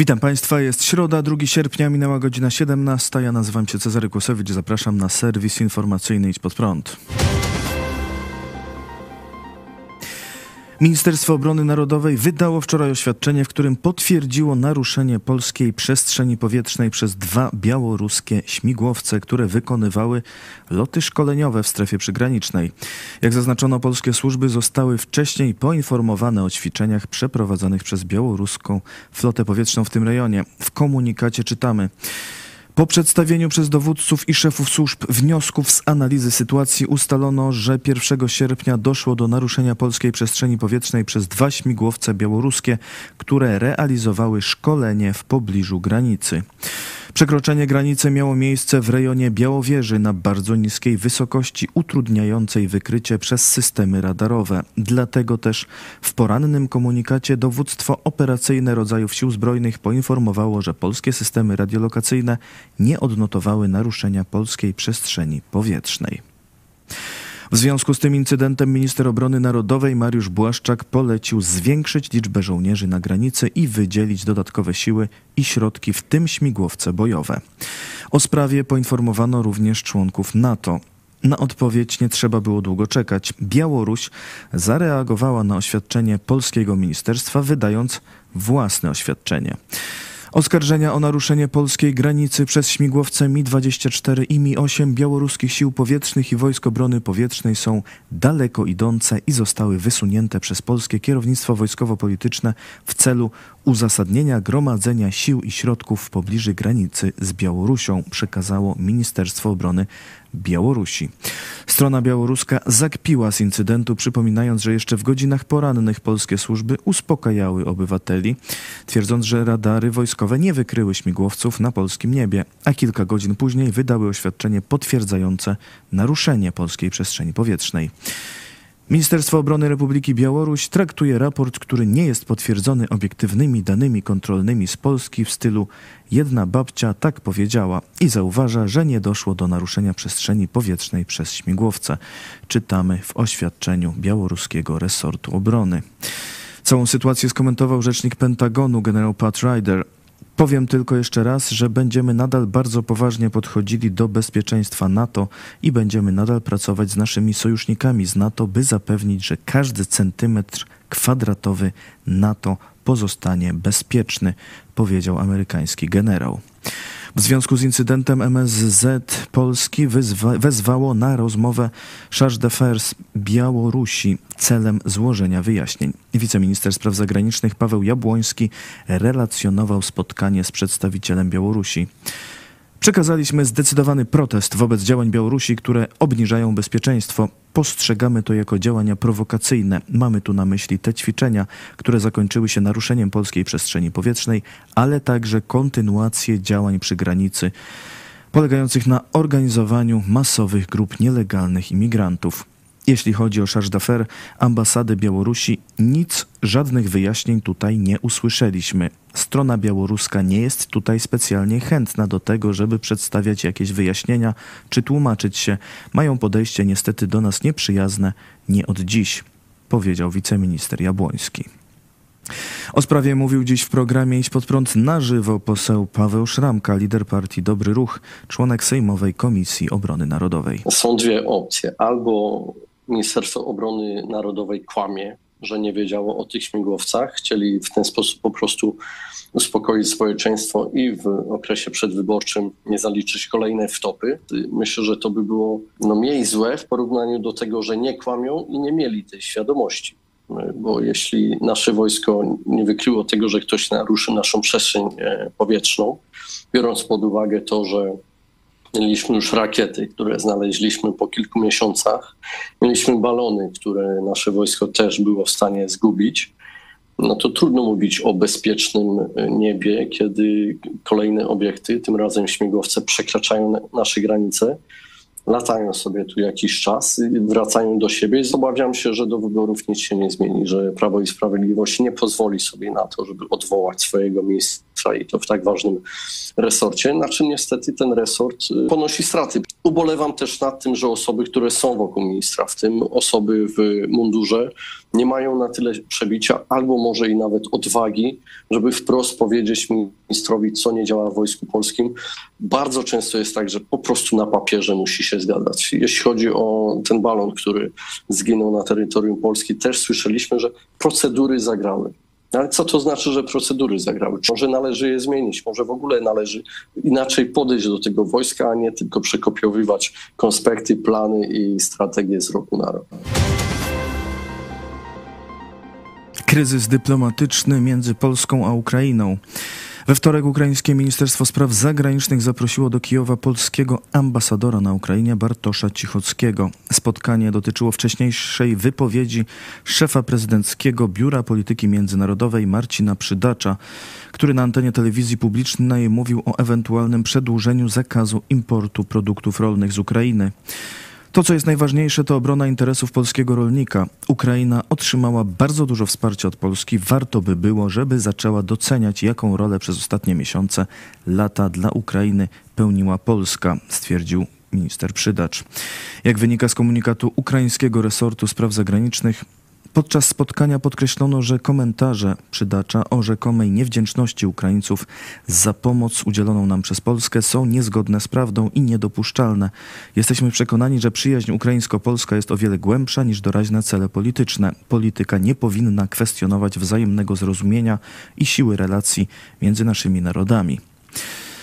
Witam Państwa, jest środa, 2 sierpnia, minęła godzina 17. Ja nazywam się Cezary Kłosowicz, zapraszam na serwis informacyjny Idź Pod Prąd. Ministerstwo Obrony Narodowej wydało wczoraj oświadczenie, w którym potwierdziło naruszenie polskiej przestrzeni powietrznej przez dwa białoruskie śmigłowce, które wykonywały loty szkoleniowe w strefie przygranicznej. Jak zaznaczono, polskie służby zostały wcześniej poinformowane o ćwiczeniach przeprowadzonych przez białoruską flotę powietrzną w tym rejonie. W komunikacie czytamy. Po przedstawieniu przez dowódców i szefów służb wniosków z analizy sytuacji ustalono, że 1 sierpnia doszło do naruszenia polskiej przestrzeni powietrznej przez dwa śmigłowce białoruskie, które realizowały szkolenie w pobliżu granicy. Przekroczenie granicy miało miejsce w rejonie Białowieży na bardzo niskiej wysokości, utrudniającej wykrycie przez systemy radarowe. Dlatego też w porannym komunikacie dowództwo operacyjne rodzajów sił zbrojnych poinformowało, że polskie systemy radiolokacyjne nie odnotowały naruszenia polskiej przestrzeni powietrznej. W związku z tym incydentem minister obrony narodowej Mariusz Błaszczak polecił zwiększyć liczbę żołnierzy na granicy i wydzielić dodatkowe siły i środki, w tym śmigłowce bojowe. O sprawie poinformowano również członków NATO. Na odpowiedź nie trzeba było długo czekać. Białoruś zareagowała na oświadczenie polskiego ministerstwa, wydając własne oświadczenie. Oskarżenia o naruszenie polskiej granicy przez śmigłowce Mi-24 i Mi-8 białoruskich sił powietrznych i Wojsk Obrony Powietrznej są daleko idące i zostały wysunięte przez polskie kierownictwo wojskowo-polityczne w celu uzasadnienia gromadzenia sił i środków w pobliżu granicy z Białorusią, przekazało Ministerstwo Obrony Białorusi. Strona białoruska zakpiła z incydentu, przypominając, że jeszcze w godzinach porannych polskie służby uspokajały obywateli, twierdząc, że radary wojskowe nie wykryły śmigłowców na polskim niebie, a kilka godzin później wydały oświadczenie potwierdzające naruszenie polskiej przestrzeni powietrznej. Ministerstwo Obrony Republiki Białoruś traktuje raport, który nie jest potwierdzony obiektywnymi danymi kontrolnymi z Polski w stylu jedna babcia tak powiedziała i zauważa, że nie doszło do naruszenia przestrzeni powietrznej przez śmigłowce. Czytamy w oświadczeniu białoruskiego resortu obrony. Całą sytuację skomentował rzecznik Pentagonu generał Pat Ryder. Powiem tylko jeszcze raz, że będziemy nadal bardzo poważnie podchodzili do bezpieczeństwa NATO i będziemy nadal pracować z naszymi sojusznikami z NATO, by zapewnić, że każdy centymetr kwadratowy NATO pozostanie bezpieczny, powiedział amerykański generał. W związku z incydentem MSZ Polski wezwało na rozmowę Charge d'Affaires Białorusi celem złożenia wyjaśnień. Wiceminister spraw zagranicznych Paweł Jabłoński relacjonował spotkanie z przedstawicielem Białorusi. Przekazaliśmy zdecydowany protest wobec działań Białorusi, które obniżają bezpieczeństwo. Postrzegamy to jako działania prowokacyjne. Mamy tu na myśli te ćwiczenia, które zakończyły się naruszeniem polskiej przestrzeni powietrznej, ale także kontynuację działań przy granicy polegających na organizowaniu masowych grup nielegalnych imigrantów. Jeśli chodzi o charge d'affaires ambasady Białorusi, nic, żadnych wyjaśnień tutaj nie usłyszeliśmy. Strona białoruska nie jest tutaj specjalnie chętna do tego, żeby przedstawiać jakieś wyjaśnienia czy tłumaczyć się. Mają podejście niestety do nas nieprzyjazne nie od dziś, powiedział wiceminister Jabłoński. O sprawie mówił dziś w programie Iść pod prąd na żywo poseł Paweł Szramka, lider partii Dobry Ruch, członek Sejmowej Komisji Obrony Narodowej. Są dwie opcje. Albo Ministerstwo Obrony Narodowej kłamie, że nie wiedziało o tych śmigłowcach. Chcieli w ten sposób po prostu uspokoić społeczeństwo i w okresie przedwyborczym nie zaliczyć kolejne wtopy. Myślę, że to by było no, mniej złe w porównaniu do tego, że nie kłamią i nie mieli tej świadomości. Bo jeśli nasze wojsko nie wykryło tego, że ktoś naruszy naszą przestrzeń e, powietrzną, biorąc pod uwagę to, że Mieliśmy już rakiety, które znaleźliśmy po kilku miesiącach. Mieliśmy balony, które nasze wojsko też było w stanie zgubić. No to trudno mówić o bezpiecznym niebie, kiedy kolejne obiekty, tym razem śmigłowce, przekraczają nasze granice, latają sobie tu jakiś czas, wracają do siebie i obawiam się, że do wyborów nic się nie zmieni, że Prawo i Sprawiedliwość nie pozwoli sobie na to, żeby odwołać swojego i to w tak ważnym resorcie, na czym niestety ten resort y, ponosi straty. Ubolewam też nad tym, że osoby, które są wokół ministra, w tym osoby w mundurze, nie mają na tyle przebicia, albo może i nawet odwagi, żeby wprost powiedzieć ministrowi, co nie działa w Wojsku Polskim. Bardzo często jest tak, że po prostu na papierze musi się zgadzać. Jeśli chodzi o ten balon, który zginął na terytorium Polski, też słyszeliśmy, że procedury zagrały. Ale co to znaczy, że procedury zagrały? Może należy je zmienić, może w ogóle należy inaczej podejść do tego wojska, a nie tylko przekopiowywać konspekty, plany i strategie z roku na rok. Kryzys dyplomatyczny między Polską a Ukrainą. We wtorek ukraińskie Ministerstwo Spraw Zagranicznych zaprosiło do Kijowa polskiego ambasadora na Ukrainie Bartosza Cichockiego. Spotkanie dotyczyło wcześniejszej wypowiedzi szefa prezydenckiego Biura Polityki Międzynarodowej Marcina Przydacza, który na antenie telewizji publicznej mówił o ewentualnym przedłużeniu zakazu importu produktów rolnych z Ukrainy. To, co jest najważniejsze, to obrona interesów polskiego rolnika. Ukraina otrzymała bardzo dużo wsparcia od Polski. Warto by było, żeby zaczęła doceniać, jaką rolę przez ostatnie miesiące, lata dla Ukrainy pełniła Polska, stwierdził minister Przydacz. Jak wynika z komunikatu ukraińskiego resortu spraw zagranicznych, Podczas spotkania podkreślono, że komentarze przydacza o rzekomej niewdzięczności Ukraińców za pomoc udzieloną nam przez Polskę są niezgodne z prawdą i niedopuszczalne. Jesteśmy przekonani, że przyjaźń ukraińsko-polska jest o wiele głębsza niż doraźne cele polityczne. Polityka nie powinna kwestionować wzajemnego zrozumienia i siły relacji między naszymi narodami.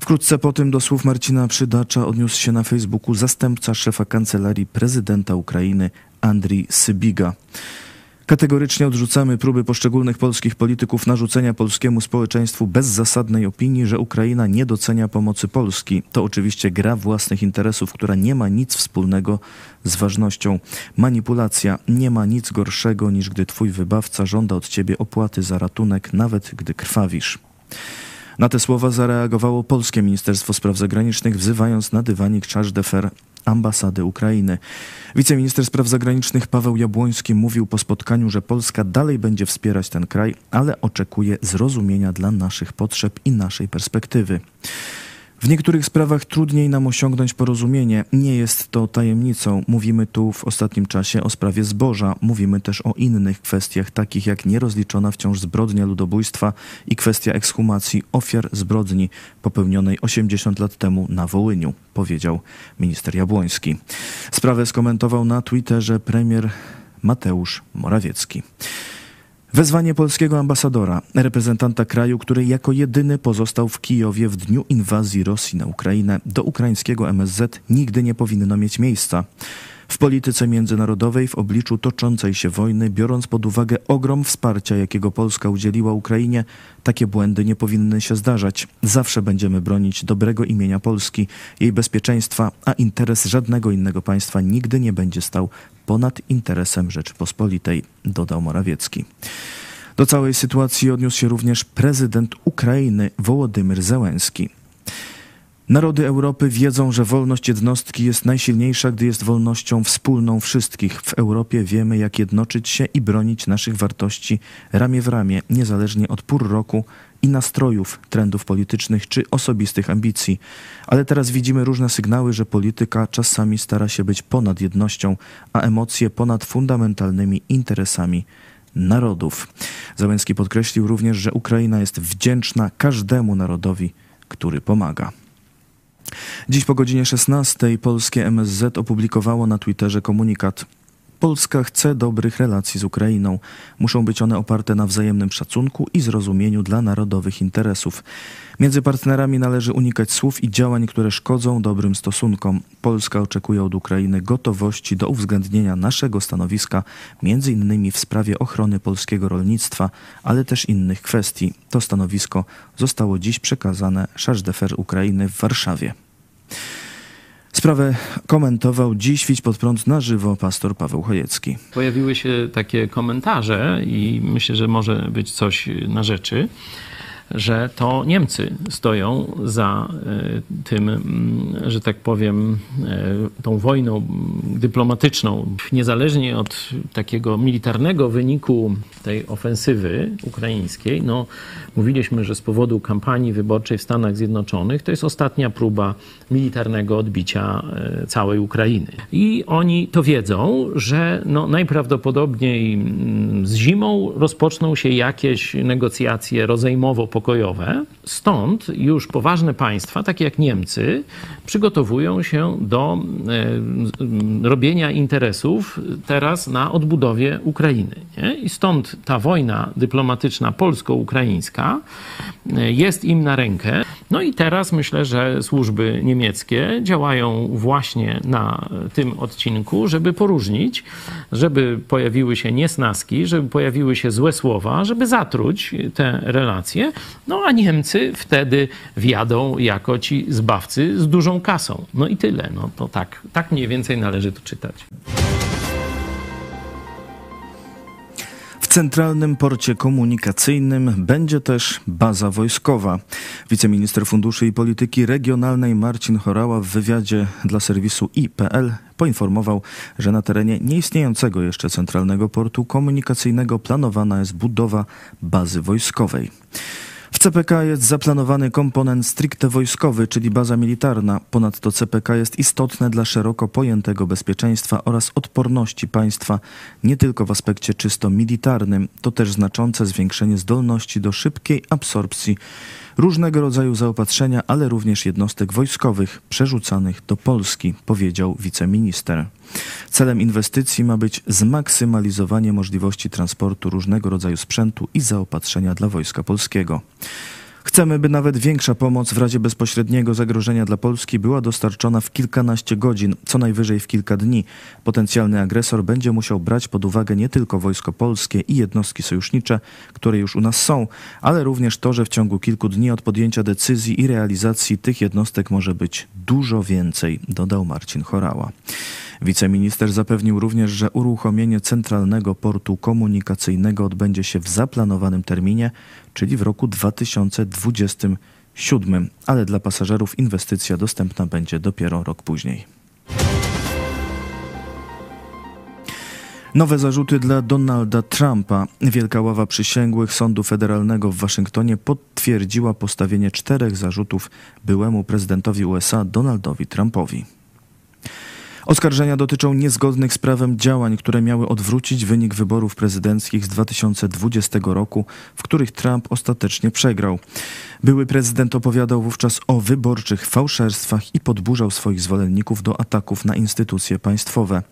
Wkrótce po tym do słów Marcina Przydacza odniósł się na Facebooku zastępca szefa kancelarii prezydenta Ukrainy Andrii Sybiga. Kategorycznie odrzucamy próby poszczególnych polskich polityków narzucenia polskiemu społeczeństwu bezzasadnej opinii, że Ukraina nie docenia pomocy Polski. To oczywiście gra własnych interesów, która nie ma nic wspólnego z ważnością. Manipulacja nie ma nic gorszego niż gdy twój wybawca żąda od ciebie opłaty za ratunek, nawet gdy krwawisz. Na te słowa zareagowało polskie Ministerstwo Spraw Zagranicznych, wzywając na dywanik Charge d'Affaires ambasady Ukrainy. Wiceminister spraw zagranicznych Paweł Jabłoński mówił po spotkaniu, że Polska dalej będzie wspierać ten kraj, ale oczekuje zrozumienia dla naszych potrzeb i naszej perspektywy. W niektórych sprawach trudniej nam osiągnąć porozumienie. Nie jest to tajemnicą. Mówimy tu w ostatnim czasie o sprawie zboża. Mówimy też o innych kwestiach, takich jak nierozliczona wciąż zbrodnia ludobójstwa i kwestia ekshumacji ofiar zbrodni popełnionej 80 lat temu na Wołyniu, powiedział minister Jabłoński. Sprawę skomentował na Twitterze premier Mateusz Morawiecki. Wezwanie polskiego ambasadora, reprezentanta kraju, który jako jedyny pozostał w Kijowie w dniu inwazji Rosji na Ukrainę, do ukraińskiego MSZ nigdy nie powinno mieć miejsca. W polityce międzynarodowej w obliczu toczącej się wojny, biorąc pod uwagę ogrom wsparcia, jakiego Polska udzieliła Ukrainie, takie błędy nie powinny się zdarzać. Zawsze będziemy bronić dobrego imienia Polski, jej bezpieczeństwa, a interes żadnego innego państwa nigdy nie będzie stał ponad interesem Rzeczypospolitej, dodał Morawiecki. Do całej sytuacji odniósł się również prezydent Ukrainy Wołodymyr Zełenski. Narody Europy wiedzą, że wolność jednostki jest najsilniejsza, gdy jest wolnością wspólną wszystkich. W Europie wiemy, jak jednoczyć się i bronić naszych wartości ramię w ramię, niezależnie od pór roku i nastrojów, trendów politycznych czy osobistych ambicji. Ale teraz widzimy różne sygnały, że polityka czasami stara się być ponad jednością, a emocje ponad fundamentalnymi interesami narodów. Załęski podkreślił również, że Ukraina jest wdzięczna każdemu narodowi, który pomaga. Dziś po godzinie 16 polskie MSZ opublikowało na Twitterze komunikat. Polska chce dobrych relacji z Ukrainą. Muszą być one oparte na wzajemnym szacunku i zrozumieniu dla narodowych interesów. Między partnerami należy unikać słów i działań, które szkodzą dobrym stosunkom. Polska oczekuje od Ukrainy gotowości do uwzględnienia naszego stanowiska, między innymi w sprawie ochrony polskiego rolnictwa, ale też innych kwestii. To stanowisko zostało dziś przekazane Charge Ukrainy w Warszawie. Sprawę komentował dziś Świć pod prąd na żywo pastor Paweł Chojecki. Pojawiły się takie komentarze i myślę, że może być coś na rzeczy. Że to Niemcy stoją za tym, mm, że tak powiem, tą wojną dyplomatyczną. Niezależnie od takiego militarnego wyniku tej ofensywy ukraińskiej, no mówiliśmy, że z powodu kampanii wyborczej w Stanach Zjednoczonych to jest ostatnia próba militarnego odbicia całej Ukrainy. I oni to wiedzą, że no najprawdopodobniej mm, z zimą rozpoczną się jakieś negocjacje rozejmowo-pokojowe. Stąd już poważne państwa, takie jak Niemcy, przygotowują się do e, robienia interesów teraz na odbudowie Ukrainy. Nie? I stąd ta wojna dyplomatyczna polsko-ukraińska e, jest im na rękę. No i teraz myślę, że służby niemieckie działają właśnie na tym odcinku, żeby poróżnić, żeby pojawiły się niesnaski, żeby pojawiły się złe słowa, żeby zatruć te relacje. No a Niemcy wtedy wjadą jako ci zbawcy z dużą kasą. No i tyle. No to tak, tak mniej więcej należy to czytać. W Centralnym Porcie Komunikacyjnym będzie też baza wojskowa. Wiceminister Funduszy i Polityki Regionalnej Marcin Chorała w wywiadzie dla serwisu IPL poinformował, że na terenie nieistniejącego jeszcze Centralnego Portu Komunikacyjnego planowana jest budowa bazy wojskowej. W CPK jest zaplanowany komponent stricte wojskowy, czyli baza militarna. Ponadto CPK jest istotne dla szeroko pojętego bezpieczeństwa oraz odporności państwa, nie tylko w aspekcie czysto militarnym. To też znaczące zwiększenie zdolności do szybkiej absorpcji różnego rodzaju zaopatrzenia, ale również jednostek wojskowych przerzucanych do Polski, powiedział wiceminister. Celem inwestycji ma być zmaksymalizowanie możliwości transportu różnego rodzaju sprzętu i zaopatrzenia dla Wojska Polskiego. Chcemy, by nawet większa pomoc w razie bezpośredniego zagrożenia dla Polski była dostarczona w kilkanaście godzin, co najwyżej w kilka dni. Potencjalny agresor będzie musiał brać pod uwagę nie tylko wojsko polskie i jednostki sojusznicze, które już u nas są, ale również to, że w ciągu kilku dni od podjęcia decyzji i realizacji tych jednostek może być dużo więcej, dodał Marcin Chorała. Wiceminister zapewnił również, że uruchomienie centralnego portu komunikacyjnego odbędzie się w zaplanowanym terminie, czyli w roku 2027, ale dla pasażerów inwestycja dostępna będzie dopiero rok później. Nowe zarzuty dla Donalda Trumpa. Wielka ława przysięgłych Sądu Federalnego w Waszyngtonie potwierdziła postawienie czterech zarzutów byłemu prezydentowi USA Donaldowi Trumpowi. Oskarżenia dotyczą niezgodnych z prawem działań, które miały odwrócić wynik wyborów prezydenckich z 2020 roku, w których Trump ostatecznie przegrał. Były prezydent opowiadał wówczas o wyborczych fałszerstwach i podburzał swoich zwolenników do ataków na instytucje państwowe.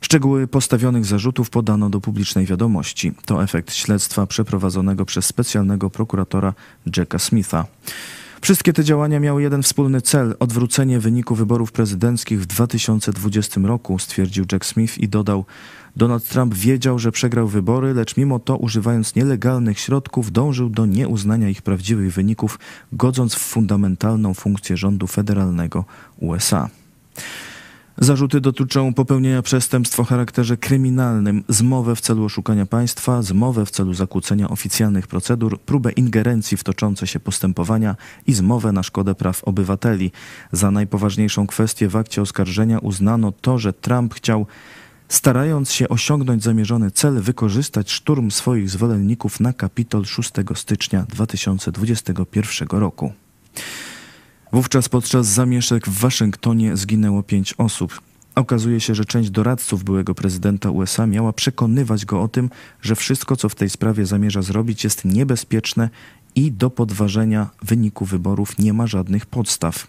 Szczegóły postawionych zarzutów podano do publicznej wiadomości. To efekt śledztwa przeprowadzonego przez specjalnego prokuratora Jacka Smitha. Wszystkie te działania miały jeden wspólny cel odwrócenie wyniku wyborów prezydenckich w 2020 roku, stwierdził Jack Smith i dodał: Donald Trump wiedział, że przegrał wybory, lecz mimo to, używając nielegalnych środków, dążył do nieuznania ich prawdziwych wyników, godząc w fundamentalną funkcję rządu federalnego USA. Zarzuty dotyczą popełnienia przestępstw o charakterze kryminalnym, zmowę w celu oszukania państwa, zmowę w celu zakłócenia oficjalnych procedur, próbę ingerencji w toczące się postępowania i zmowę na szkodę praw obywateli. Za najpoważniejszą kwestię w akcie oskarżenia uznano to, że Trump chciał starając się osiągnąć zamierzony cel, wykorzystać szturm swoich zwolenników na Kapitol 6 stycznia 2021 roku. Wówczas podczas zamieszek w Waszyngtonie zginęło pięć osób. Okazuje się, że część doradców byłego prezydenta USA miała przekonywać go o tym, że wszystko, co w tej sprawie zamierza zrobić, jest niebezpieczne i do podważenia wyniku wyborów nie ma żadnych podstaw.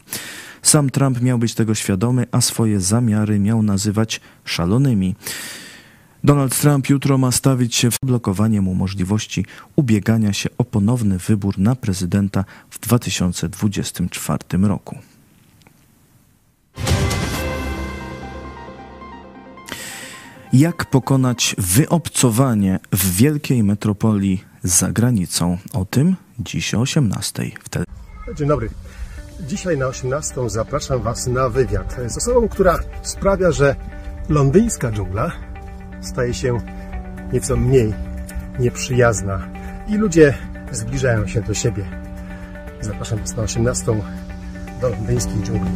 Sam Trump miał być tego świadomy, a swoje zamiary miał nazywać szalonymi. Donald Trump jutro ma stawić się w blokowanie mu możliwości ubiegania się o ponowny wybór na prezydenta w 2024 roku. Jak pokonać wyobcowanie w wielkiej metropolii za granicą? O tym dziś o 18. Dzień dobry. Dzisiaj na 18 zapraszam Was na wywiad z osobą, która sprawia, że londyńska dżungla staje się nieco mniej nieprzyjazna i ludzie zbliżają się do siebie. Zapraszam Was na 18 do londyńskiej dżungli.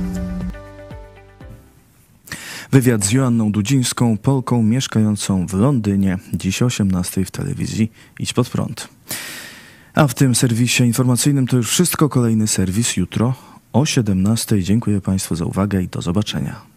Wywiad z Joanną Dudzińską, Polką mieszkającą w Londynie, dziś o 18 w telewizji Idź Pod Prąd. A w tym serwisie informacyjnym to już wszystko. Kolejny serwis jutro o 17. Dziękuję Państwu za uwagę i do zobaczenia.